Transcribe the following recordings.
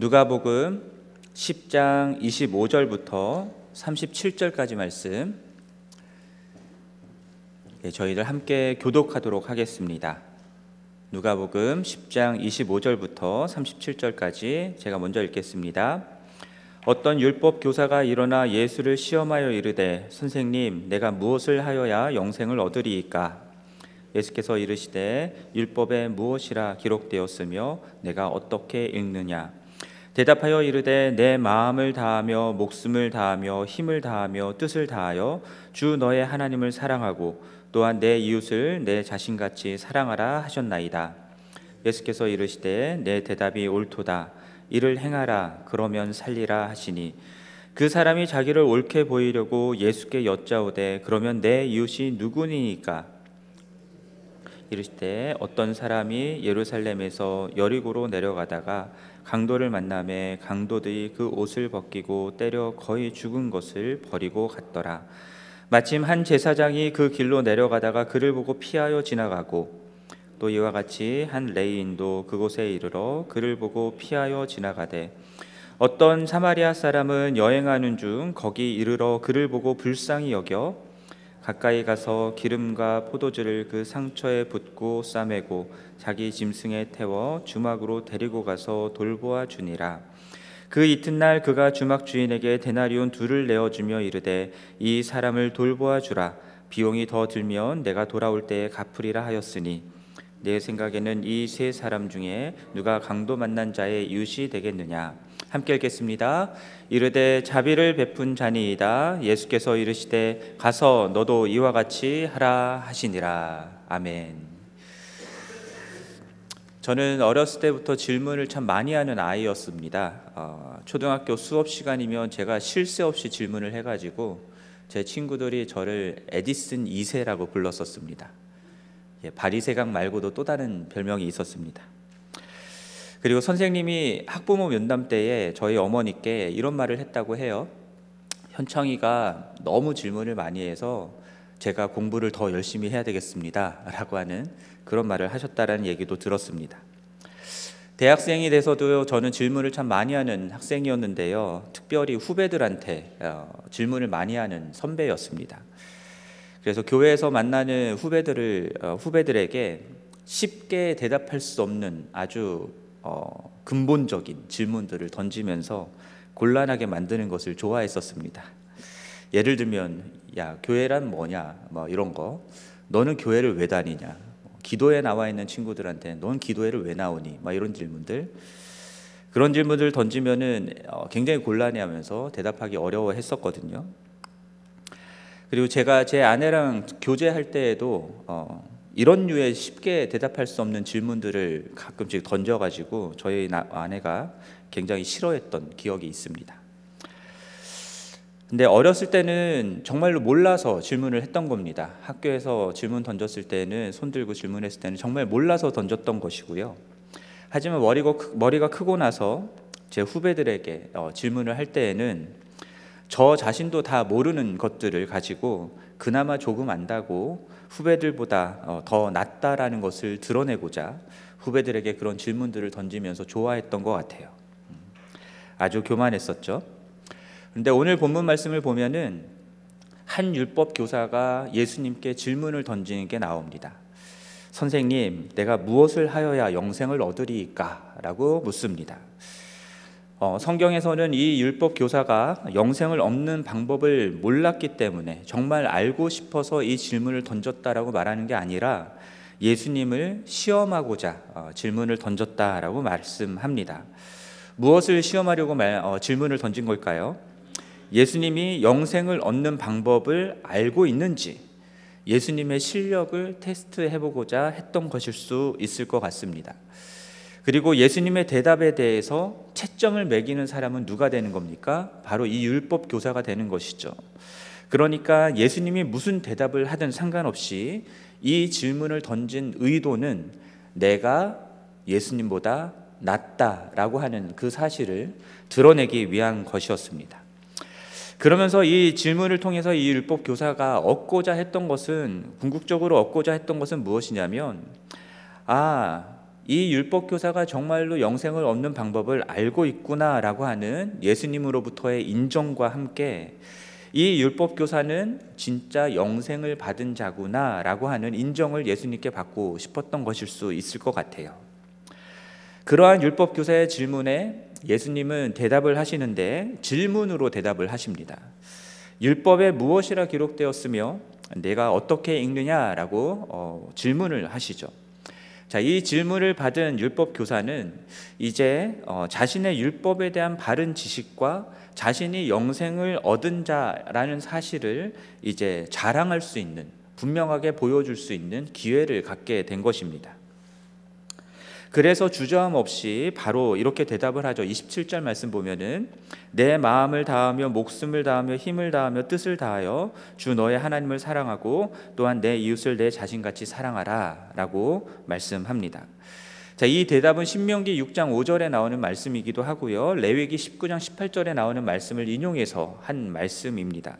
누가복음 10장 25절부터 37절까지 말씀 네, 저희들 함께 교독하도록 하겠습니다. 누가복음 10장 25절부터 37절까지 제가 먼저 읽겠습니다. 어떤 율법 교사가 일어나 예수를 시험하여 이르되 선생님 내가 무엇을 하여야 영생을 얻으리이까 예수께서 이르시되 율법에 무엇이라 기록되었으며 내가 어떻게 읽느냐 대답하여 이르되 내 마음을 다하며 목숨을 다하며 힘을 다하며 뜻을 다하여 주 너의 하나님을 사랑하고 또한 내 이웃을 내 자신같이 사랑하라 하셨나이다. 예수께서 이르시되 내 대답이 옳도다. 이를 행하라 그러면 살리라 하시니 그 사람이 자기를 옳게 보이려고 예수께 여짜오되 그러면 내 이웃이 누구니까 이르시되 어떤 사람이 예루살렘에서 여리고로 내려가다가 강도를 만남에 강도들이 그 옷을 벗기고 때려 거의 죽은 것을 버리고 갔더라. 마침 한 제사장이 그 길로 내려가다가 그를 보고 피하여 지나가고 또 이와 같이 한 레이인도 그곳에 이르러 그를 보고 피하여 지나가되 어떤 사마리아 사람은 여행하는 중 거기 이르러 그를 보고 불쌍히 여겨 가까이 가서 기름과 포도주를 그 상처에 붓고 싸매고 자기 짐승에 태워 주막으로 데리고 가서 돌보아 주니라. 그 이튿날 그가 주막 주인에게 데나리온 둘을 내어 주며 이르되 이 사람을 돌보아 주라. 비용이 더 들면 내가 돌아올 때에 갚으리라 하였으니 내 생각에는 이 세 사람 중에 누가 강도 만난 자의 이웃이 되겠느냐? 함께 읽겠습니다. 이르되 자비를 베푼 자니이다. 예수께서 이르시되 가서 너도 이와 같이 하라 하시니라. 아멘. 저는 어렸을 때부터 질문을 참 많이 하는 아이였습니다. 어, 초등학교 수업 시간이면 제가 쉴 새 없이 질문을 해가지고 제 친구들이 저를 에디슨 2세라고 불렀었습니다. 예, 바리새강 말고도 또 다른 별명이 있었습니다. 그리고 선생님이 학부모 면담 때에 저희 어머니께 이런 말을 했다고 해요. 현창이가 너무 질문을 많이 해서 제가 공부를 더 열심히 해야 되겠습니다. 라고 하는 그런 말을 하셨다라는 얘기도 들었습니다. 대학생이 돼서도 저는 질문을 참 많이 하는 학생이었는데요. 특별히 후배들한테 어, 질문을 많이 하는 선배였습니다. 그래서 교회에서 만나는 후배들을 어, 후배들에게 쉽게 대답할 수 없는 아주 어, 근본적인 질문들을 던지면서 곤란하게 만드는 것을 좋아했었습니다. 예를 들면 야 교회란 뭐냐? 뭐 이런 거. 너는 교회를 왜 다니냐? 기도에 나와 있는 친구들한테 넌 기도회를 왜 나오니? 막 이런 질문들. 그런 질문들 던지면은 어, 굉장히 곤란해 하면서 대답하기 어려워 했었거든요. 그리고 제가 제 아내랑 교제할 때에도 어, 이런 류의 쉽게 대답할 수 없는 질문들을 가끔씩 던져가지고 저희 아내가 굉장히 싫어했던 기억이 있습니다. 근데 어렸을 때는 정말로 몰라서 질문을 했던 겁니다. 학교에서 질문 던졌을 때는 손 들고 질문했을 때는 정말 몰라서 던졌던 것이고요. 하지만 머리가, 머리가 크고 나서 제 후배들에게 어, 질문을 할 때에는 저 자신도 다 모르는 것들을 가지고 그나마 조금 안다고 후배들보다 어, 더 낫다라는 것을 드러내고자 후배들에게 그런 질문들을 던지면서 좋아했던 것 같아요. 음, 아주 교만했었죠. 근데 오늘 본문 말씀을 보면은 한 율법 교사가 예수님께 질문을 던지는 게 나옵니다. 선생님, 내가 무엇을 하여야 영생을 얻으리까? 라고 묻습니다. 어, 성경에서는 이 율법 교사가 영생을 얻는 방법을 몰랐기 때문에 정말 알고 싶어서 이 질문을 던졌다라고 말하는 게 아니라 예수님을 시험하고자 어, 질문을 던졌다라고 말씀합니다. 무엇을 시험하려고 말, 어, 질문을 던진 걸까요? 예수님이 영생을 얻는 방법을 알고 있는지 예수님의 실력을 테스트해 보고자 했던 것일 수 있을 것 같습니다. 그리고 예수님의 대답에 대해서 채점을 매기는 사람은 누가 되는 겁니까? 바로 이 율법 교사가 되는 것이죠. 그러니까 예수님이 무슨 대답을 하든 상관없이 이 질문을 던진 의도는 내가 예수님보다 낫다라고 하는 그 사실을 드러내기 위한 것이었습니다. 그러면서 이 질문을 통해서 이 율법 교사가 얻고자 했던 것은 궁극적으로 얻고자 했던 것은 무엇이냐면 아 이 율법 교사가 정말로 영생을 얻는 방법을 알고 있구나라고 하는 예수님으로부터의 인정과 함께 이 율법 교사는 진짜 영생을 받은 자구나라고 하는 인정을 예수님께 받고 싶었던 것일 수 있을 것 같아요. 그러한 율법 교사의 질문에 예수님은 대답을 하시는데 질문으로 대답을 하십니다. 율법에 무엇이라 기록되었으며 내가 어떻게 읽느냐라고 어, 질문을 하시죠. 자, 이 질문을 받은 율법 교사는 이제 어, 자신의 율법에 대한 바른 지식과 자신이 영생을 얻은 자라는 사실을 이제 자랑할 수 있는 분명하게 보여줄 수 있는 기회를 갖게 된 것입니다. 그래서 주저함 없이 바로 이렇게 대답을 하죠. 27절 말씀 보면은 내 마음을 다하며 목숨을 다하며 힘을 다하며 뜻을 다하여 주 너의 하나님을 사랑하고 또한 내 이웃을 내 자신같이 사랑하라라고 말씀합니다. 자, 이 대답은 신명기 6장 5절에 나오는 말씀이기도 하고요. 레위기 19장 18절에 나오는 말씀을 인용해서 한 말씀입니다.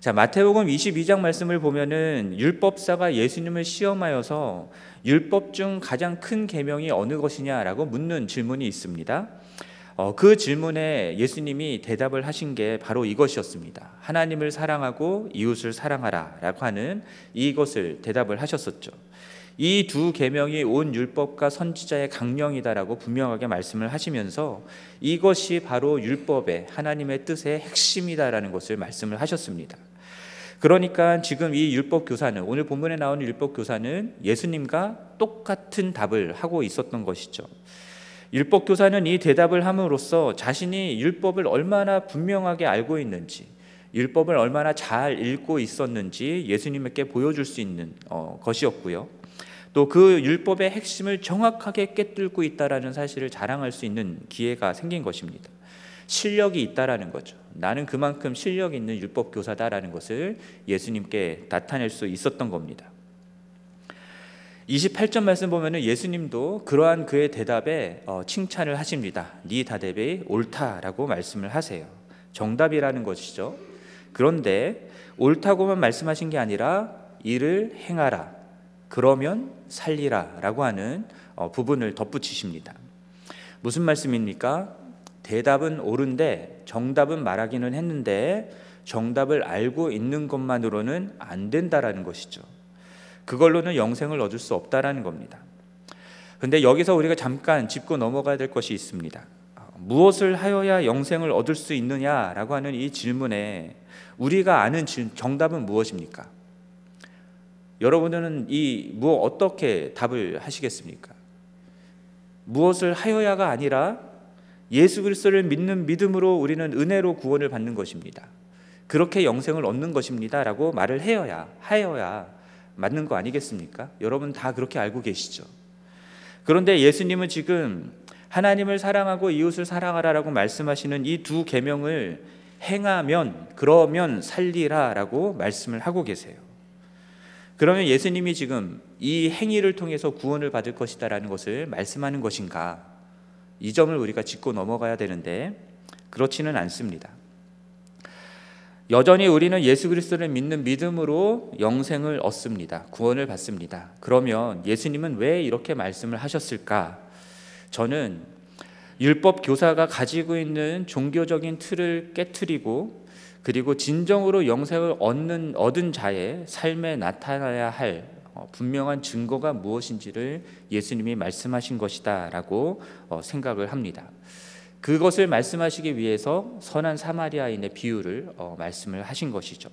자, 마태복음 22장 말씀을 보면은 율법사가 예수님을 시험하여서 율법 중 가장 큰 계명이 어느 것이냐라고 묻는 질문이 있습니다. 어, 그 질문에 예수님이 대답을 하신 게 바로 이것이었습니다. 하나님을 사랑하고 이웃을 사랑하라라고 하는 이것을 대답을 하셨었죠. 이 두 계명이 온 율법과 선지자의 강령이다라고 분명하게 말씀을 하시면서 이것이 바로 율법의 하나님의 뜻의 핵심이다라는 것을 말씀을 하셨습니다. 그러니까 지금 이 율법 교사는 오늘 본문에 나오는 율법 교사는 예수님과 똑같은 답을 하고 있었던 것이죠. 율법 교사는 이 대답을 함으로써 자신이 율법을 얼마나 분명하게 알고 있는지, 율법을 얼마나 잘 읽고 있었는지 예수님께 보여줄 수 있는 어, 것이었고요. 또 그 율법의 핵심을 정확하게 깨뚫고 있다라는 사실을 자랑할 수 있는 기회가 생긴 것입니다. 실력이 있다라는 거죠. 나는 그만큼 실력 있는 율법 교사다라는 것을 예수님께 나타낼 수 있었던 겁니다. 28절 말씀 보면은 예수님도 그러한 그의 대답에 어, 칭찬을 하십니다. 네 대답이 옳다라고 말씀을 하세요. 정답이라는 것이죠. 그런데 옳다고만 말씀하신 게 아니라 이를 행하라. 그러면 살리라라고 하는 어, 부분을 덧붙이십니다. 무슨 말씀입니까? 대답은 옳은데 정답은 말하기는 했는데 정답을 알고 있는 것만으로는 안 된다라는 것이죠. 그걸로는 영생을 얻을 수 없다라는 겁니다. 근데 여기서 우리가 잠깐 짚고 넘어가야 될 것이 있습니다. 무엇을 하여야 영생을 얻을 수 있느냐라고 하는 이 질문에 우리가 아는 정답은 무엇입니까? 여러분들은 이 무엇 어떻게 답을 하시겠습니까? 무엇을 하여야가 아니라 예수 그리스도를 믿는 믿음으로 우리는 은혜로 구원을 받는 것입니다. 그렇게 영생을 얻는 것입니다라고 말을 해야 하여야 맞는 거 아니겠습니까? 여러분 다 그렇게 알고 계시죠. 그런데 예수님은 지금 하나님을 사랑하고 이웃을 사랑하라라고 말씀하시는 이 두 계명을 행하면 그러면 살리라라고 말씀을 하고 계세요. 그러면 예수님이 지금 이 행위를 통해서 구원을 받을 것이다라는 것을 말씀하는 것인가? 이 점을 우리가 짚고 넘어가야 되는데 그렇지는 않습니다. 여전히 우리는 예수 그리스도를 믿는 믿음으로 영생을 얻습니다. 구원을 받습니다. 그러면 예수님은 왜 이렇게 말씀을 하셨을까? 저는 율법 교사가 가지고 있는 종교적인 틀을 깨뜨리고 그리고 진정으로 영생을 얻는 얻은 자의 삶에 나타나야 할 어, 분명한 증거가 무엇인지를 예수님이 말씀하신 것이다라고 어, 생각을 합니다. 그것을 말씀하시기 위해서 선한 사마리아인의 비유를 어, 말씀을 하신 것이죠.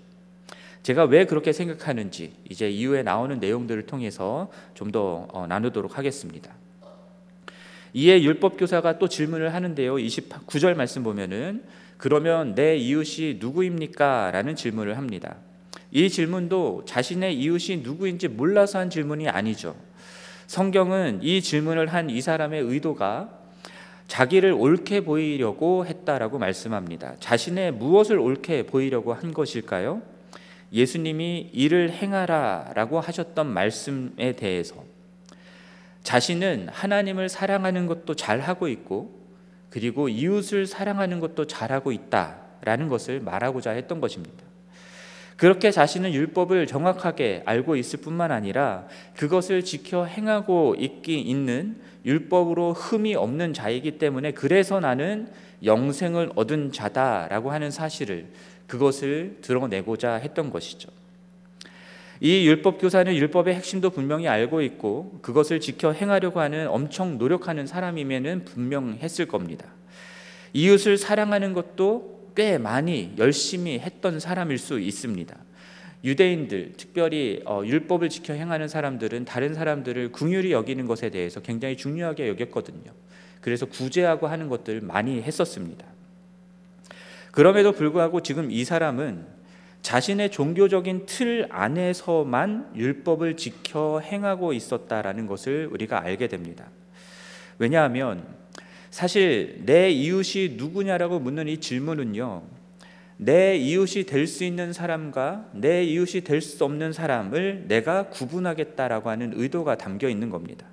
제가 왜 그렇게 생각하는지 이제 이후에 나오는 내용들을 통해서 좀 더 나누도록 하겠습니다. 이에 율법 교사가 또 질문을 하는데요. 29절 말씀 보면은 그러면 내 이웃이 누구입니까? 라는 질문을 합니다. 이 질문도 자신의 이웃이 누구인지 몰라서 한 질문이 아니죠. 성경은 이 질문을 한 이 사람의 의도가 자기를 옳게 보이려고 했다라고 말씀합니다. 자신의 무엇을 옳게 보이려고 한 것일까요? 예수님이 이를 행하라라고 하셨던 말씀에 대해서 자신은 하나님을 사랑하는 것도 잘하고 있고 그리고 이웃을 사랑하는 것도 잘하고 있다라는 것을 말하고자 했던 것입니다. 그렇게 자신은 율법을 정확하게 알고 있을 뿐만 아니라 그것을 지켜 행하고 있기 있는 율법으로 흠이 없는 자이기 때문에 그래서 나는 영생을 얻은 자다라고 하는 사실을 그것을 드러내고자 했던 것이죠. 이 율법 교사는 율법의 핵심도 분명히 알고 있고 그것을 지켜 행하려고 하는 엄청 노력하는 사람이면은 분명했을 겁니다. 이웃을 사랑하는 것도 꽤 많이 열심히 했던 사람일 수 있습니다. 유대인들, 특별히 어, 율법을 지켜 행하는 사람들은 다른 사람들을 궁휼히 여기는 것에 대해서 굉장히 중요하게 여겼거든요. 그래서 구제하고 하는 것들 많이 했었습니다. 그럼에도 불구하고 지금 이 사람은 자신의 종교적인 틀 안에서만 율법을 지켜 행하고 있었다라는 것을 우리가 알게 됩니다. 왜냐하면 사실 내 이웃이 누구냐라고 묻는 이 질문은요. 내 이웃이 될 수 있는 사람과 내 이웃이 될 수 없는 사람을 내가 구분하겠다라고 하는 의도가 담겨 있는 겁니다.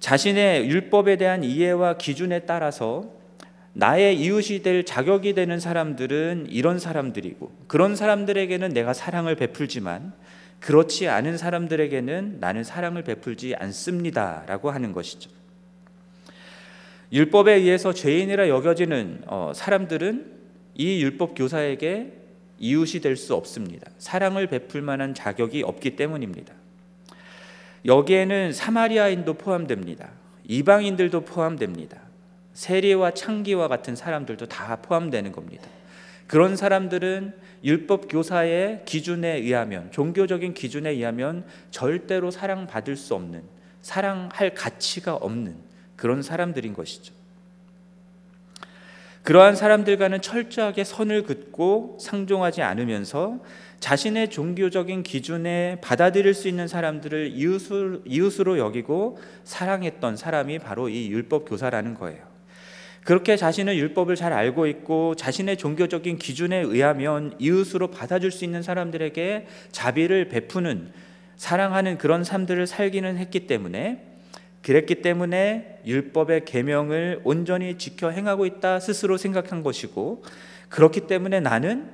자신의 율법에 대한 이해와 기준에 따라서 나의 이웃이 될 자격이 되는 사람들은 이런 사람들이고 그런 사람들에게는 내가 사랑을 베풀지만 그렇지 않은 사람들에게는 나는 사랑을 베풀지 않습니다라고 하는 것이죠. 율법에 의해서 죄인이라 여겨지는 어, 사람들은 이 율법 교사에게 이웃이 될 수 없습니다. 사랑을 베풀 만한 자격이 없기 때문입니다. 여기에는 사마리아인도 포함됩니다. 이방인들도 포함됩니다. 세리와 창기와 같은 사람들도 다 포함되는 겁니다. 그런 사람들은 율법 교사의 기준에 의하면 종교적인 기준에 의하면 절대로 사랑받을 수 없는 사랑할 가치가 없는 그런 사람들인 것이죠. 그러한 사람들과는 철저하게 선을 긋고 상종하지 않으면서 자신의 종교적인 기준에 받아들일 수 있는 사람들을 이웃을, 이웃으로 여기고 사랑했던 사람이 바로 이 율법 교사라는 거예요. 그렇게 자신은 율법을 잘 알고 있고 자신의 종교적인 기준에 의하면 이웃으로 받아줄 수 있는 사람들에게 자비를 베푸는 사랑하는 그런 삶들을 살기는 했기 때문에 그랬기 때문에 율법의 계명을 온전히 지켜 행하고 있다 스스로 생각한 것이고 그렇기 때문에 나는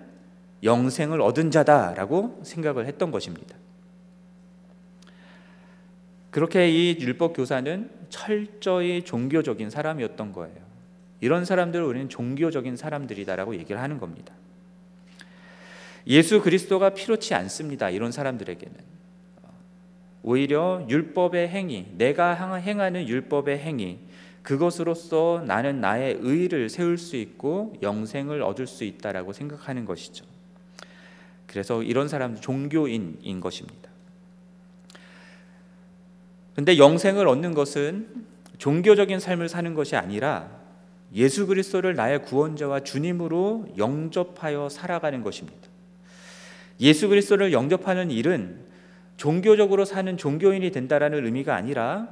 영생을 얻은 자다라고 생각을 했던 것입니다. 그렇게 이 율법 교사는 철저히 종교적인 사람이었던 거예요. 이런 사람들을 우리는 종교적인 사람들이다라고 얘기를 하는 겁니다. 예수 그리스도가 필요치 않습니다. 이런 사람들에게는. 오히려 율법의 행위, 내가 행하는 율법의 행위, 그것으로서 나는 나의 의를 세울 수 있고 영생을 얻을 수 있다라고 생각하는 것이죠. 그래서 이런 사람들 종교인인 것입니다. 근데 영생을 얻는 것은 종교적인 삶을 사는 것이 아니라 예수 그리스도를 나의 구원자와 주님으로 영접하여 살아가는 것입니다. 예수 그리스도를 영접하는 일은 종교적으로 사는 종교인이 된다라는 의미가 아니라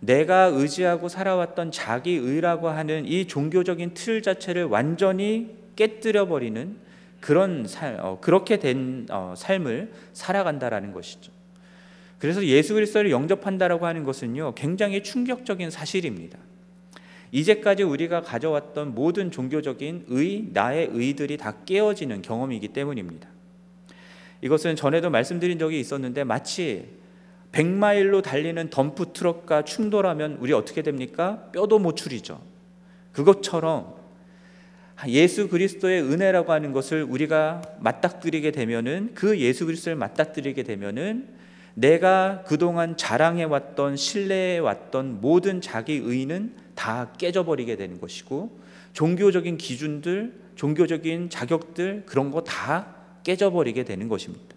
내가 의지하고 살아왔던 자기의라고 하는 이 종교적인 틀 자체를 완전히 깨뜨려 버리는 그런 살, 어, 그렇게 된 어, 삶을 살아간다라는 것이죠. 그래서 예수 그리스도를 영접한다라고 하는 것은요 굉장히 충격적인 사실입니다. 이제까지 우리가 가져왔던 모든 종교적인 의, 나의 의들이 다 깨어지는 경험이기 때문입니다. 이것은 전에도 말씀드린 적이 있었는데 마치 100마일로 달리는 덤프 트럭과 충돌하면 우리 어떻게 됩니까? 뼈도 못 추리죠. 그것처럼 예수 그리스도의 은혜라고 하는 것을 우리가 맞닥뜨리게 되면은 그 예수 그리스도를 맞닥뜨리게 되면은 내가 그동안 자랑해 왔던 신뢰해 왔던 모든 자기 의는 다 깨져버리게 되는 것이고 종교적인 기준들, 종교적인 자격들 그런 거 다 깨져버리게 되는 것입니다.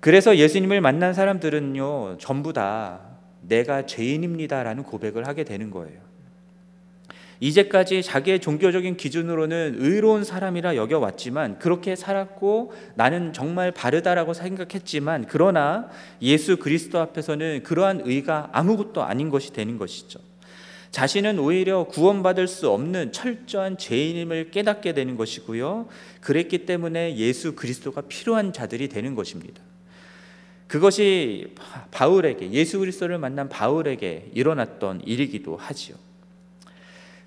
그래서 예수님을 만난 사람들은요, 전부 다 내가 죄인입니다라는 고백을 하게 되는 거예요. 이제까지 자기의 종교적인 기준으로는 의로운 사람이라 여겨왔지만 그렇게 살았고 나는 정말 바르다라고 생각했지만 그러나 예수 그리스도 앞에서는 그러한 의가 아무것도 아닌 것이 되는 것이죠. 자신은 오히려 구원받을 수 없는 철저한 죄인임을 깨닫게 되는 것이고요. 그랬기 때문에 예수 그리스도가 필요한 자들이 되는 것입니다. 그것이 바울에게 예수 그리스도를 만난 바울에게 일어났던 일이기도 하지요.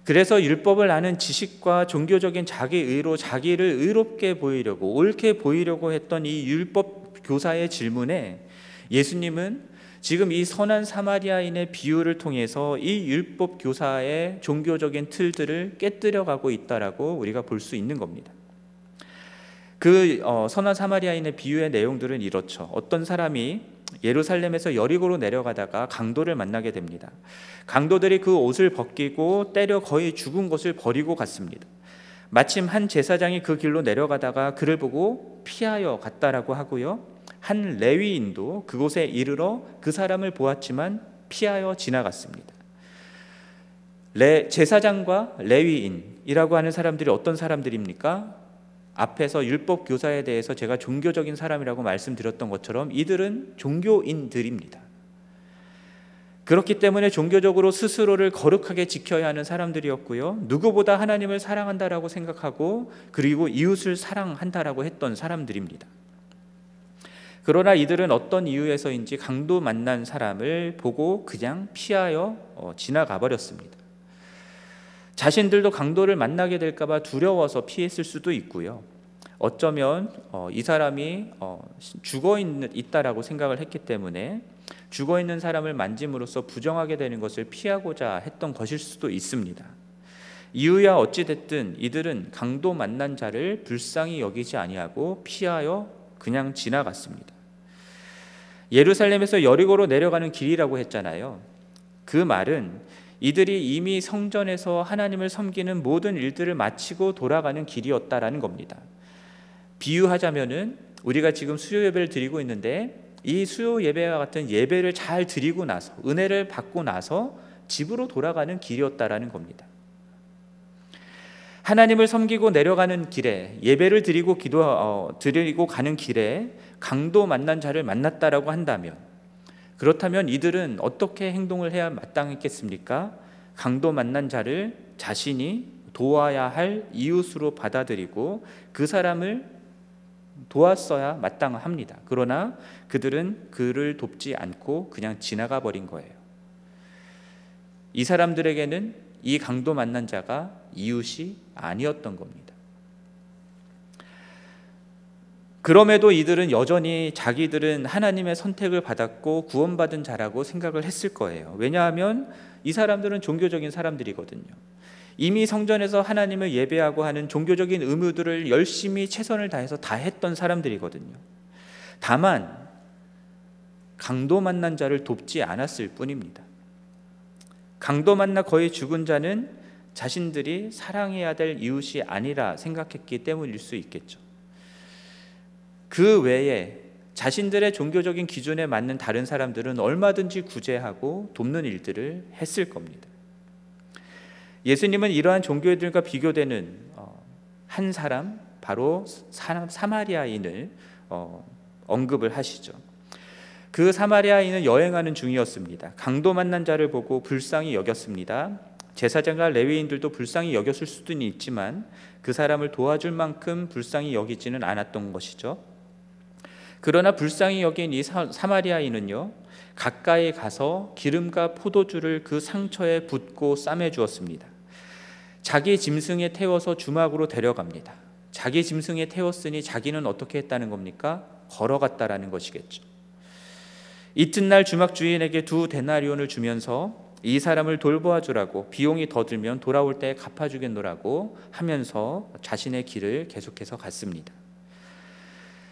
그래서 율법을 아는 지식과 종교적인 자기 의로 자기를 의롭게 보이려고 옳게 보이려고 했던 이 율법 교사의 질문에 예수님은 지금 이 선한 사마리아인의 비유를 통해서 이 율법 교사의 종교적인 틀들을 깨뜨려 가고 있다라고 우리가 볼 수 있는 겁니다. 그 어, 선한 사마리아인의 비유의 내용들은 이렇죠. 어떤 사람이 예루살렘에서 여리고로 내려가다가 강도를 만나게 됩니다. 강도들이 그 옷을 벗기고 때려 거의 죽은 것을 버리고 갔습니다. 마침 한 제사장이 그 길로 내려가다가 그를 보고 피하여 갔다라고 하고요. 한 레위인도 그곳에 이르러 그 사람을 보았지만 피하여 지나갔습니다. 레, 제사장과 레위인이라고 하는 사람들이 어떤 사람들입니까? 앞에서 율법 교사에 대해서 제가 종교적인 사람이라고 말씀드렸던 것처럼 이들은 종교인들입니다. 그렇기 때문에 종교적으로 스스로를 거룩하게 지켜야 하는 사람들이었고요. 누구보다 하나님을 사랑한다라고 생각하고 그리고 이웃을 사랑한다라고 했던 사람들입니다. 그러나 이들은 어떤 이유에서인지 강도 만난 사람을 보고 그냥 피하여 어, 지나가 버렸습니다. 자신들도 강도를 만나게 될까봐 두려워서 피했을 수도 있고요. 어쩌면 어, 이 사람이 어, 죽어 있다라고 생각을 했기 때문에 죽어 있는 사람을 만짐으로써 부정하게 되는 것을 피하고자 했던 것일 수도 있습니다. 이유야 어찌 됐든 이들은 강도 만난 자를 불쌍히 여기지 아니하고 피하여 그냥 지나갔습니다. 예루살렘에서 여리고로 내려가는 길이라고 했잖아요. 그 말은 이들이 이미 성전에서 하나님을 섬기는 모든 일들을 마치고 돌아가는 길이었다라는 겁니다. 비유하자면은 우리가 지금 수요 예배를 드리고 있는데 이 수요 예배와 같은 예배를 잘 드리고 나서 은혜를 받고 나서 집으로 돌아가는 길이었다라는 겁니다. 하나님을 섬기고 내려가는 길에 예배를 드리고 기도 어, 드리고 가는 길에 강도 만난 자를 만났다라고 한다면 그렇다면 이들은 어떻게 행동을 해야 마땅했겠습니까? 강도 만난 자를 자신이 도와야 할 이웃으로 받아들이고 그 사람을 도왔어야 마땅합니다. 그러나 그들은 그를 돕지 않고 그냥 지나가 버린 거예요. 이 사람들에게는 이 강도 만난 자가 이웃이 아니었던 겁니다. 그럼에도 이들은 여전히 자기들은 하나님의 선택을 받았고 구원받은 자라고 생각을 했을 거예요. 왜냐하면 이 사람들은 종교적인 사람들이거든요. 이미 성전에서 하나님을 예배하고 하는 종교적인 의무들을 열심히 최선을 다해서 다 했던 사람들이거든요. 다만 강도 만난 자를 돕지 않았을 뿐입니다. 강도 만나 거의 죽은 자는 자신들이 사랑해야 될 이웃이 아니라 생각했기 때문일 수 있겠죠. 그 외에 자신들의 종교적인 기준에 맞는 다른 사람들은 얼마든지 구제하고 돕는 일들을 했을 겁니다. 예수님은 이러한 종교들과 비교되는 어, 한 사람 바로 사마리아인을 어, 언급을 하시죠. 그 사마리아인은 여행하는 중이었습니다. 강도 만난 자를 보고 불쌍히 여겼습니다. 제사장과 레위인들도 불쌍히 여겼을 수도 있지만 그 사람을 도와줄 만큼 불쌍히 여기지는 않았던 것이죠. 그러나 불쌍히 여긴 이 사마리아인은요 가까이 가서 기름과 포도주를 그 상처에 붓고 싸매 주었습니다. 자기 짐승에 태워서 주막으로 데려갑니다. 자기 짐승에 태웠으니 자기는 어떻게 했다는 겁니까? 걸어갔다라는 것이겠죠. 이튿날 주막 주인에게 두 데나리온을 주면서 이 사람을 돌보아 주라고 비용이 더 들면 돌아올 때 갚아 주겠노라고 하면서 자신의 길을 계속해서 갔습니다.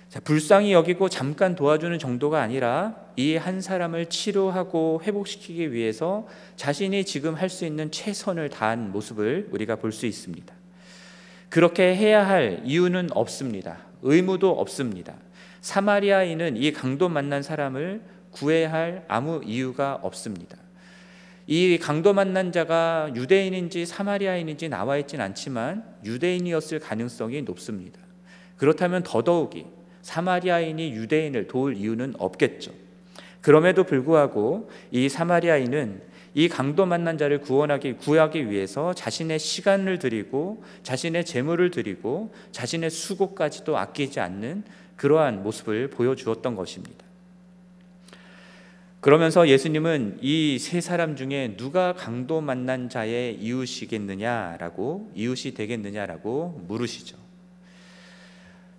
자, 불쌍히 여기고 잠깐 도와주는 정도가 아니라 이 한 사람을 치료하고 회복시키기 위해서 자신이 지금 할 수 있는 최선을 다한 모습을 우리가 볼 수 있습니다. 그렇게 해야 할 이유는 없습니다. 의무도 없습니다. 사마리아인은 이 강도 만난 사람을 구해야 할 아무 이유가 없습니다. 이 강도 만난 자가 유대인인지 사마리아인인지 나와 있진 않지만 유대인이었을 가능성이 높습니다. 그렇다면 더더욱이 사마리아인이 유대인을 도울 이유는 없겠죠. 그럼에도 불구하고 이 사마리아인은 이 강도 만난 자를 구원하기 구하기 위해서 자신의 시간을 드리고 자신의 재물을 드리고 자신의 수고까지도 아끼지 않는 그러한 모습을 보여주었던 것입니다. 그러면서 예수님은 이 세 사람 중에 누가 강도 만난 자의 이웃이겠느냐라고 이웃이 되겠느냐라고 물으시죠.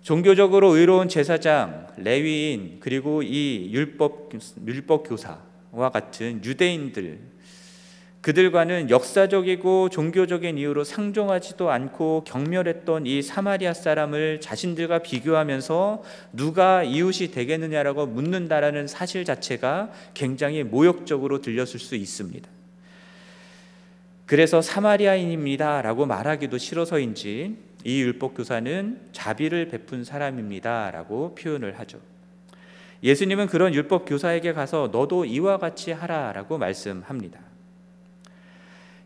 종교적으로 의로운 제사장, 레위인 그리고 이 율법 율법 교사와 같은 유대인들 그들과는 역사적이고 종교적인 이유로 상종하지도 않고 경멸했던 이 사마리아 사람을 자신들과 비교하면서 누가 이웃이 되겠느냐라고 묻는다라는 사실 자체가 굉장히 모욕적으로 들렸을 수 있습니다. 그래서 사마리아인입니다라고 말하기도 싫어서인지 이 율법 교사는 자비를 베푼 사람입니다라고 표현을 하죠. 예수님은 그런 율법 교사에게 가서 너도 이와 같이 하라라고 말씀합니다.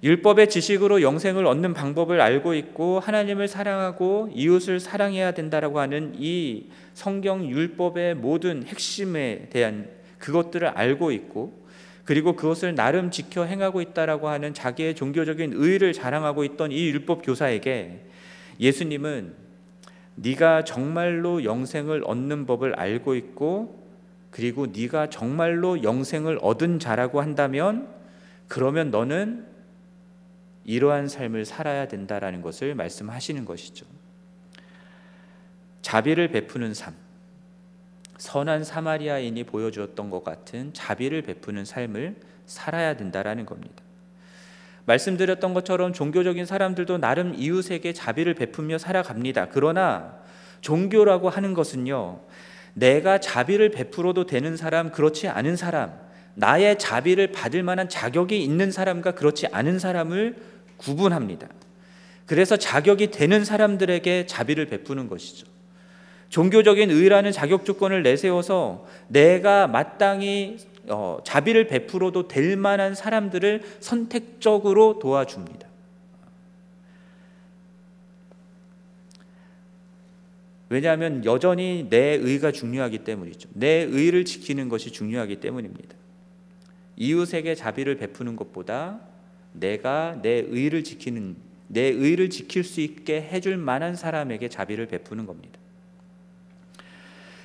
율법의 지식으로 영생을 얻는 방법을 알고 있고 하나님을 사랑하고 이웃을 사랑해야 된다라고 하는 이 성경 율법의 모든 핵심에 대한 그것들을 알고 있고 그리고 그것을 나름 지켜 행하고 있다라고 하는 자기의 종교적인 의를 자랑하고 있던 이 율법 교사에게 예수님은 네가 정말로 영생을 얻는 법을 알고 있고 그리고 네가 정말로 영생을 얻은 자라고 한다면 그러면 너는 이러한 삶을 살아야 된다라는 것을 말씀하시는 것이죠. 자비를 베푸는 삶. 선한 사마리아인이 보여주었던 것 같은 자비를 베푸는 삶을 살아야 된다라는 겁니다. 말씀드렸던 것처럼 종교적인 사람들도 나름 이웃에게 자비를 베푸며 살아갑니다. 그러나 종교라고 하는 것은요, 내가 자비를 베풀어도 되는 사람, 그렇지 않은 사람, 나의 자비를 받을 만한 자격이 있는 사람과 그렇지 않은 사람을 구분합니다. 그래서 자격이 되는 사람들에게 자비를 베푸는 것이죠. 종교적인 의라는 자격 조건을 내세워서 내가 마땅히 어, 자비를 베풀어도 될 만한 사람들을 선택적으로 도와줍니다. 왜냐하면 여전히 내 의가 중요하기 때문이죠. 내 의를 지키는 것이 중요하기 때문입니다. 이웃에게 자비를 베푸는 것보다 내가 내 의를 지키는 내 의를 지킬 수 있게 해줄 만한 사람에게 자비를 베푸는 겁니다.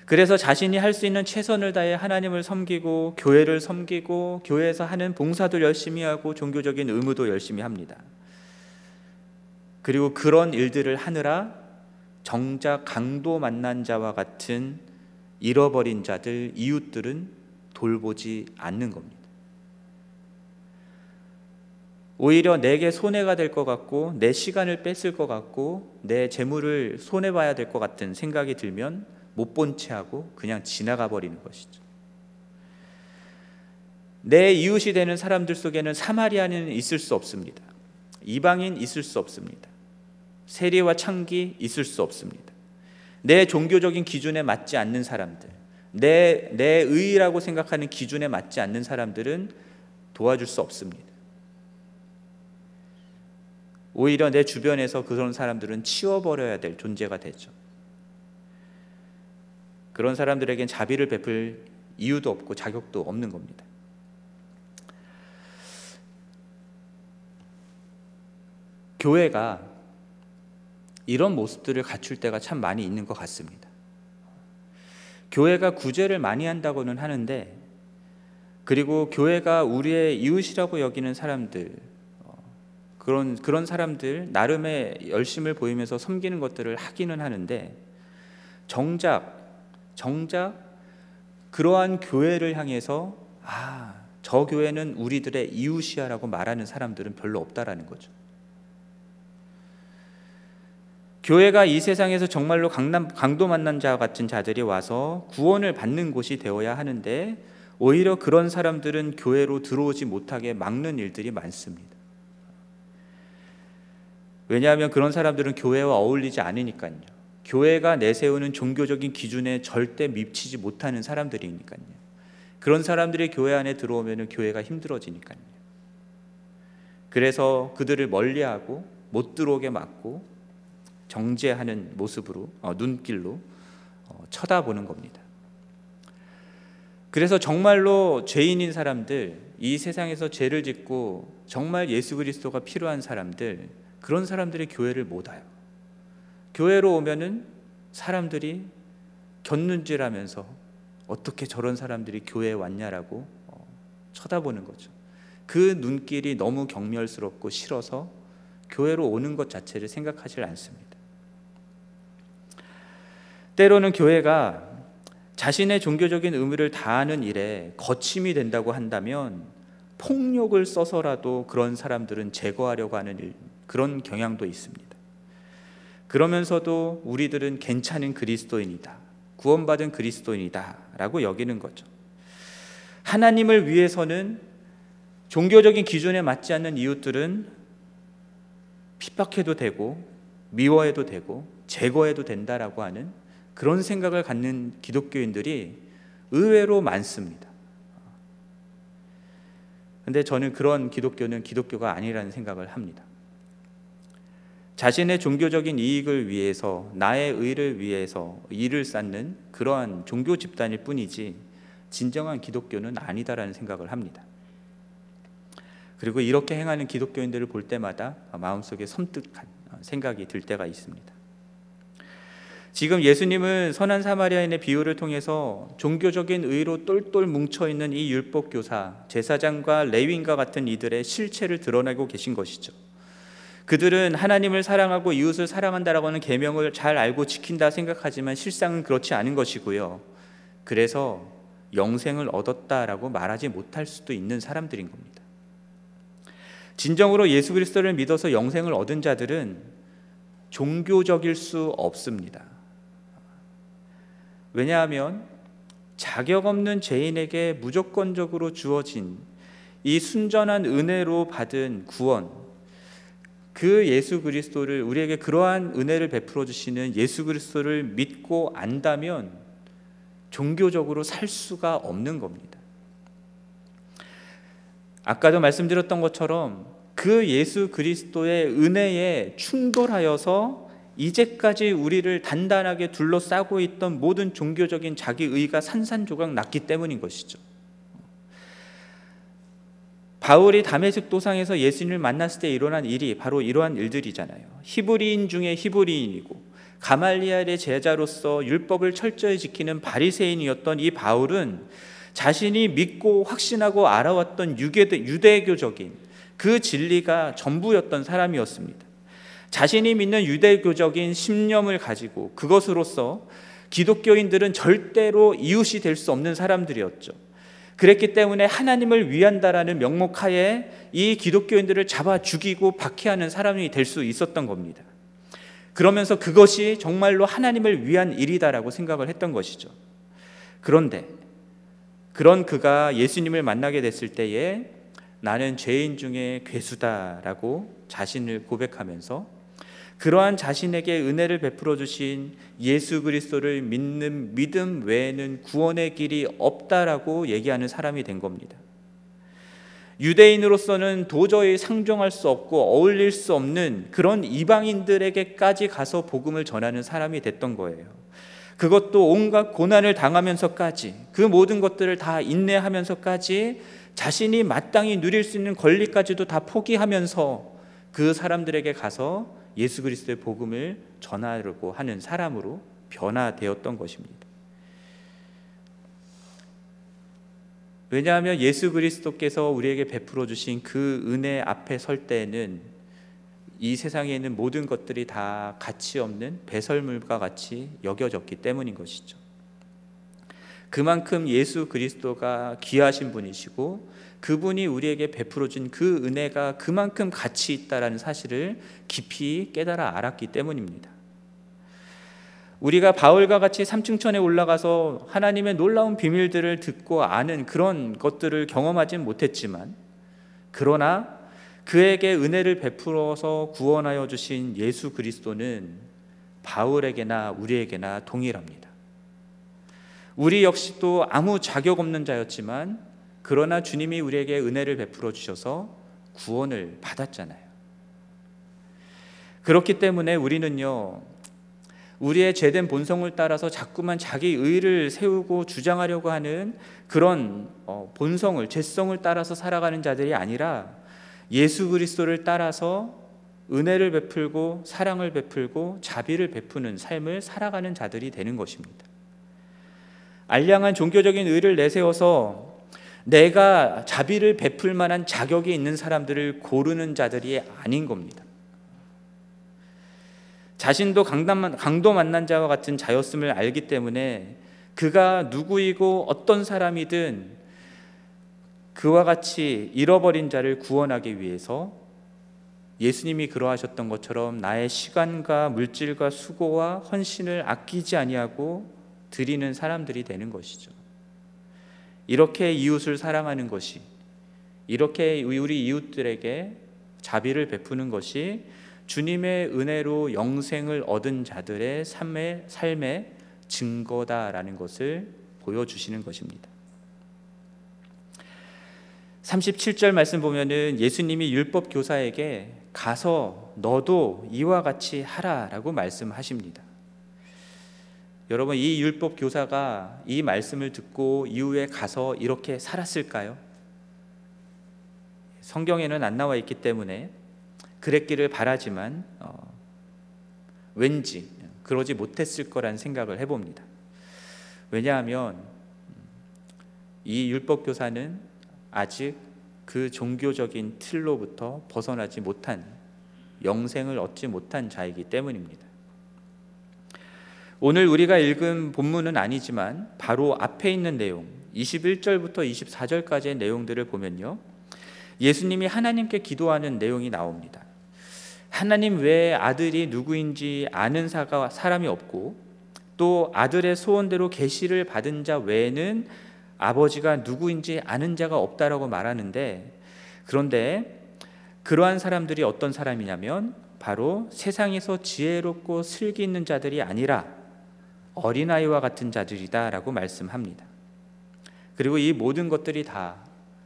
그래서 자신이 할 수 있는 최선을 다해 하나님을 섬기고 교회를 섬기고 교회에서 하는 봉사도 열심히 하고 종교적인 의무도 열심히 합니다. 그리고 그런 일들을 하느라 정작 강도 만난 자와 같은 잃어버린 자들, 이웃들은 돌보지 않는 겁니다. 오히려 내게 손해가 될 것 같고 내 시간을 뺏을 것 같고 내 재물을 손해 봐야 될 것 같은 생각이 들면 못 본 채 하고 그냥 지나가 버리는 것이죠. 내 이웃이 되는 사람들 속에는 사마리아는 있을 수 없습니다. 이방인 있을 수 없습니다. 세리와 창기 있을 수 없습니다. 내 종교적인 기준에 맞지 않는 사람들, 내, 내 의라고 생각하는 기준에 맞지 않는 사람들은 도와줄 수 없습니다. 오히려 내 주변에서 그런 사람들은 치워버려야 될 존재가 되죠. 그런 사람들에겐 자비를 베풀 이유도 없고 자격도 없는 겁니다. 교회가 이런 모습들을 갖출 때가 참 많이 있는 것 같습니다. 교회가 구제를 많이 한다고는 하는데, 그리고 교회가 우리의 이웃이라고 여기는 사람들, 어, 그런 그런 사람들 나름의 열심을 보이면서 섬기는 것들을 하기는 하는데, 정작 정작 그러한 교회를 향해서 아, 저 교회는 우리들의 이웃이야라고 말하는 사람들은 별로 없다라는 거죠. 교회가 이 세상에서 정말로 강남, 강도 만난 자 같은 자들이 와서 구원을 받는 곳이 되어야 하는데 오히려 그런 사람들은 교회로 들어오지 못하게 막는 일들이 많습니다. 왜냐하면 그런 사람들은 교회와 어울리지 않으니까요. 교회가 내세우는 종교적인 기준에 절대 미치지 못하는 사람들이니까요. 그런 사람들이 교회 안에 들어오면 교회가 힘들어지니까요. 그래서 그들을 멀리하고 못 들어오게 막고 정죄하는 모습으로 어, 눈길로 어, 쳐다보는 겁니다. 그래서 정말로 죄인인 사람들, 이 세상에서 죄를 짓고 정말 예수 그리스도가 필요한 사람들, 그런 사람들이 교회를 못 와요. 교회로 오면은 사람들이 곁눈질하면서 어떻게 저런 사람들이 교회에 왔냐라고 어, 쳐다보는 거죠. 그 눈길이 너무 경멸스럽고 싫어서 교회로 오는 것 자체를 생각하지 않습니다. 때로는 교회가 자신의 종교적인 의무를 다하는 일에 거침이 된다고 한다면 폭력을 써서라도 그런 사람들은 제거하려고 하는 일, 그런 경향도 있습니다. 그러면서도 우리들은 괜찮은 그리스도인이다. 구원받은 그리스도인이다. 라고 여기는 거죠. 하나님을 위해서는 종교적인 기준에 맞지 않는 이웃들은 핍박해도 되고 미워해도 되고 제거해도 된다라고 하는 그런 생각을 갖는 기독교인들이 의외로 많습니다. 근데 저는 그런 기독교는 기독교가 아니라는 생각을 합니다. 자신의 종교적인 이익을 위해서 나의 의를 위해서 일을 쌓는 그러한 종교 집단일 뿐이지 진정한 기독교는 아니다라는 생각을 합니다. 그리고 이렇게 행하는 기독교인들을 볼 때마다 마음속에 섬뜩한 생각이 들 때가 있습니다. 지금 예수님은 선한 사마리아인의 비유를 통해서 종교적인 의로 똘똘 뭉쳐 있는 이 율법 교사, 제사장과 레위인과 같은 이들의 실체를 드러내고 계신 것이죠. 그들은 하나님을 사랑하고 이웃을 사랑한다라고 하는 계명을 잘 알고 지킨다 생각하지만 실상은 그렇지 않은 것이고요. 그래서 영생을 얻었다라고 말하지 못할 수도 있는 사람들인 겁니다. 진정으로 예수 그리스도를 믿어서 영생을 얻은 자들은 종교적일 수 없습니다. 왜냐하면 자격 없는 죄인에게 무조건적으로 주어진 이 순전한 은혜로 받은 구원, 그 예수 그리스도를 우리에게 그러한 은혜를 베풀어 주시는 예수 그리스도를 믿고 안다면 종교적으로 살 수가 없는 겁니다. 아까도 말씀드렸던 것처럼 그 예수 그리스도의 은혜에 충돌하여서 이제까지 우리를 단단하게 둘러싸고 있던 모든 종교적인 자기의가 산산조각 났기 때문인 것이죠. 바울이 다메섹 도상에서 예수님을 만났을 때 일어난 일이 바로 이러한 일들이잖아요. 히브리인 중에 히브리인이고 가말리엘의 제자로서 율법을 철저히 지키는 바리새인이었던 이 바울은 자신이 믿고 확신하고 알아왔던 유대교적인 그 진리가 전부였던 사람이었습니다. 자신이 믿는 유대교적인 신념을 가지고 그것으로서 기독교인들은 절대로 이웃이 될 수 없는 사람들이었죠. 그랬기 때문에 하나님을 위한다라는 명목하에 이 기독교인들을 잡아 죽이고 박해하는 사람이 될 수 있었던 겁니다. 그러면서 그것이 정말로 하나님을 위한 일이다라고 생각을 했던 것이죠. 그런데 그런 그가 예수님을 만나게 됐을 때에 나는 죄인 중에 괴수다라고 자신을 고백하면서 그러한 자신에게 은혜를 베풀어 주신 예수 그리스도를 믿는 믿음 외에는 구원의 길이 없다라고 얘기하는 사람이 된 겁니다. 유대인으로서는 도저히 상종할 수 없고 어울릴 수 없는 그런 이방인들에게까지 가서 복음을 전하는 사람이 됐던 거예요. 그것도 온갖 고난을 당하면서까지 그 모든 것들을 다 인내하면서까지 자신이 마땅히 누릴 수 있는 권리까지도 다 포기하면서 그 사람들에게 가서 예수 그리스도의 복음을 전하려고 하는 사람으로 변화되었던 것입니다. 왜냐하면 예수 그리스도께서 우리에게 베풀어 주신 그 은혜 앞에 설 때에는 이 세상에 있는 모든 것들이 다 가치 없는 배설물과 같이 여겨졌기 때문인 것이죠. 그만큼 예수 그리스도가 귀하신 분이시고 그분이 우리에게 베풀어 준 그 은혜가 그만큼 가치 있다라는 사실을 깊이 깨달아 알았기 때문입니다. 우리가 바울과 같이 삼층천에 올라가서 하나님의 놀라운 비밀들을 듣고 아는 그런 것들을 경험하진 못했지만 그러나 그에게 은혜를 베풀어서 구원하여 주신 예수 그리스도는 바울에게나 우리에게나 동일합니다. 우리 역시도 아무 자격 없는 자였지만 그러나 주님이 우리에게 은혜를 베풀어 주셔서 구원을 받았잖아요. 그렇기 때문에 우리는요, 우리의 죄된 본성을 따라서 자꾸만 자기 의를 세우고 주장하려고 하는 그런 어, 본성을, 죄성을 따라서 살아가는 자들이 아니라 예수 그리스도를 따라서 은혜를 베풀고 사랑을 베풀고 자비를 베푸는 삶을 살아가는 자들이 되는 것입니다. 알량한 종교적인 의를 내세워서 내가 자비를 베풀 만한 자격이 있는 사람들을 고르는 자들이 아닌 겁니다. 자신도 강도 만난 자와 같은 자였음을 알기 때문에 그가 누구이고 어떤 사람이든 그와 같이 잃어버린 자를 구원하기 위해서 예수님이 그러하셨던 것처럼 나의 시간과 물질과 수고와 헌신을 아끼지 아니하고 드리는 사람들이 되는 것이죠. 이렇게 이웃을 사랑하는 것이 이렇게 우리 이웃들에게 자비를 베푸는 것이 주님의 은혜로 영생을 얻은 자들의 삶의 삶의 증거다라는 것을 보여주시는 것입니다. 37절 말씀 보면은 예수님이 율법 교사에게 가서 너도 이와 같이 하라라고 말씀하십니다. 여러분 이 율법 교사가 이 말씀을 듣고 이후에 가서 이렇게 살았을까요? 성경에는 안 나와 있기 때문에 그랬기를 바라지만 어, 왠지 그러지 못했을 거란 생각을 해봅니다. 왜냐하면 이 율법 교사는 아직 그 종교적인 틀로부터 벗어나지 못한 영생을 얻지 못한 자이기 때문입니다. 오늘 우리가 읽은 본문은 아니지만 바로 앞에 있는 내용 21절부터 24절까지의 내용들을 보면요. 예수님이 하나님께 기도하는 내용이 나옵니다. 하나님 외에 아들이 누구인지 아는 사람이 없고 또 아들의 소원대로 계시를 받은 자 외에는 아버지가 누구인지 아는 자가 없다라고 말하는데 그런데 그러한 사람들이 어떤 사람이냐면 바로 세상에서 지혜롭고 슬기 있는 자들이 아니라 어린아이와 같은 자들이다라고 말씀합니다. 그리고 이 모든 것들이 다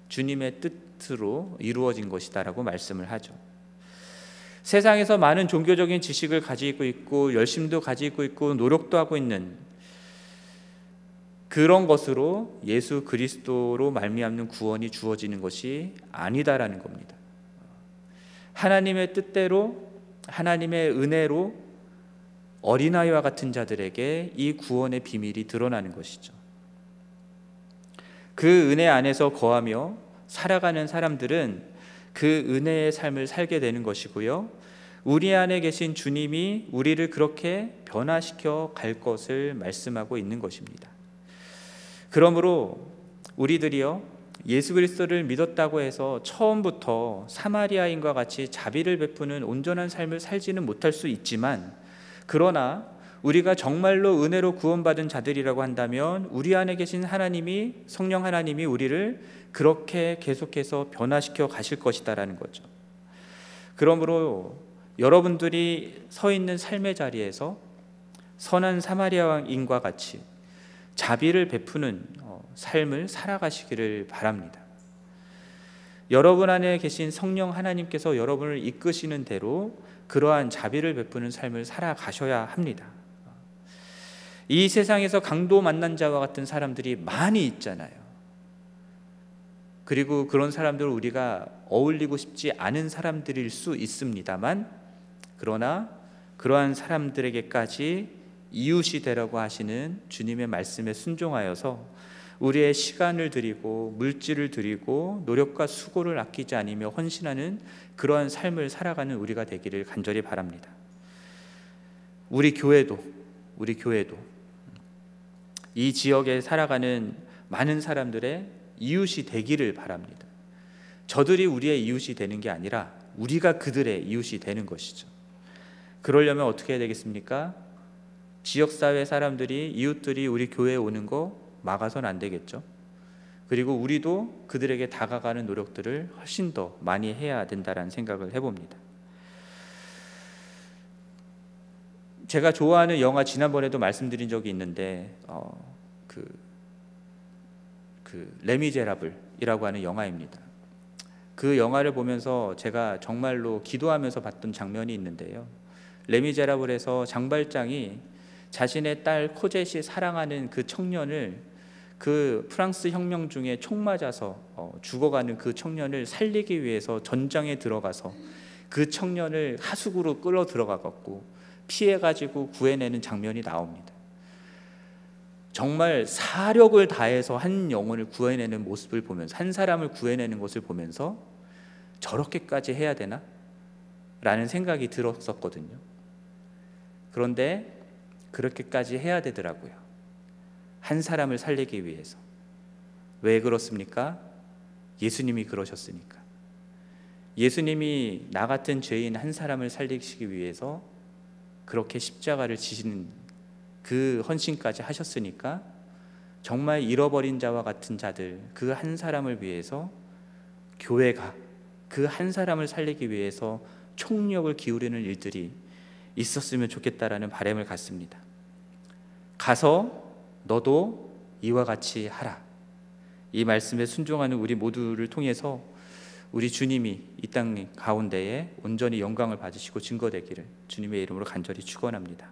주님의 뜻으로 이루어진 것이다라고 말씀을 하죠. 세상에서 많은 종교적인 지식을 가지고 있고 열심도 가지고 있고 노력도 하고 있는 그런 것으로 예수 그리스도로 말미암는 구원이 주어지는 것이 아니다라는 겁니다. 하나님의 뜻대로 하나님의 은혜로 어린아이와 같은 자들에게 이 구원의 비밀이 드러나는 것이죠. 그 은혜 안에서 거하며 살아가는 사람들은 그 은혜의 삶을 살게 되는 것이고요. 우리 안에 계신 주님이 우리를 그렇게 변화시켜 갈 것을 말씀하고 있는 것입니다. 그러므로 우리들이요 예수 그리스도를 믿었다고 해서 처음부터 사마리아인과 같이 자비를 베푸는 온전한 삶을 살지는 못할 수 있지만 그러나 우리가 정말로 은혜로 구원받은 자들이라고 한다면 우리 안에 계신 하나님이 성령 하나님이 우리를 그렇게 계속해서 변화시켜 가실 것이다라는 거죠. 그러므로 여러분들이 서 있는 삶의 자리에서 선한 사마리아인과 같이 자비를 베푸는 어, 삶을 살아가시기를 바랍니다. 여러분 안에 계신 성령 하나님께서 여러분을 이끄시는 대로 그러한 자비를 베푸는 삶을 살아가셔야 합니다. 이 세상에서 강도 만난 자와 같은 사람들이 많이 있잖아요. 그리고 그런 사람들을 우리가 어울리고 싶지 않은 사람들일 수 있습니다만, 그러나 그러한 사람들에게까지 이웃이 되라고 하시는 주님의 말씀에 순종하여서 우리의 시간을 드리고 물질을 드리고 노력과 수고를 아끼지 않으며 헌신하는 그러한 삶을 살아가는 우리가 되기를 간절히 바랍니다. 우리 교회도 우리 교회도 이 지역에 살아가는 많은 사람들의 이웃이 되기를 바랍니다. 저들이 우리의 이웃이 되는 게 아니라 우리가 그들의 이웃이 되는 것이죠. 그러려면 어떻게 해야 되겠습니까? 지역사회 사람들이 이웃들이 우리 교회에 오는 거 막아서는 안 되겠죠. 그리고 우리도 그들에게 다가가는 노력들을 훨씬 더 많이 해야 된다라는 생각을 해봅니다. 제가 좋아하는 영화 지난번에도 말씀드린 적이 있는데 어, 그, 그 레미제라블이라고 하는 영화입니다. 그 영화를 보면서 제가 정말로 기도하면서 봤던 장면이 있는데요. 레미제라블에서 장발장이 자신의 딸 코젯이 사랑하는 그 청년을 그 프랑스 혁명 중에 총 맞아서 어, 죽어가는 그 청년을 살리기 위해서 전장에 들어가서 그 청년을 하수구로 끌어 들어가 갖고 피해 가지고 구해내는 장면이 나옵니다. 정말 사력을 다해서 한 영혼을 구해내는 모습을 보면서 한 사람을 구해내는 것을 보면서 저렇게까지 해야 되나? 라는 생각이 들었었거든요. 그런데 그렇게까지 해야 되더라고요. 한 사람을 살리기 위해서. 왜 그렇습니까? 예수님이 그러셨으니까. 예수님이 나 같은 죄인 한 사람을 살리시기 위해서 그렇게 십자가를 지시는 그 헌신까지 하셨으니까 정말 잃어버린 자와 같은 자들 그 한 사람을 위해서 교회가 그 한 사람을 살리기 위해서 총력을 기울이는 일들이 있었으면 좋겠다라는 바람을 갖습니다. 가서 너도 이와 같이 하라. 이 말씀에 순종하는 우리 모두를 통해서 우리 주님이 이 땅 가운데에 온전히 영광을 받으시고 증거되기를 주님의 이름으로 간절히 축원합니다.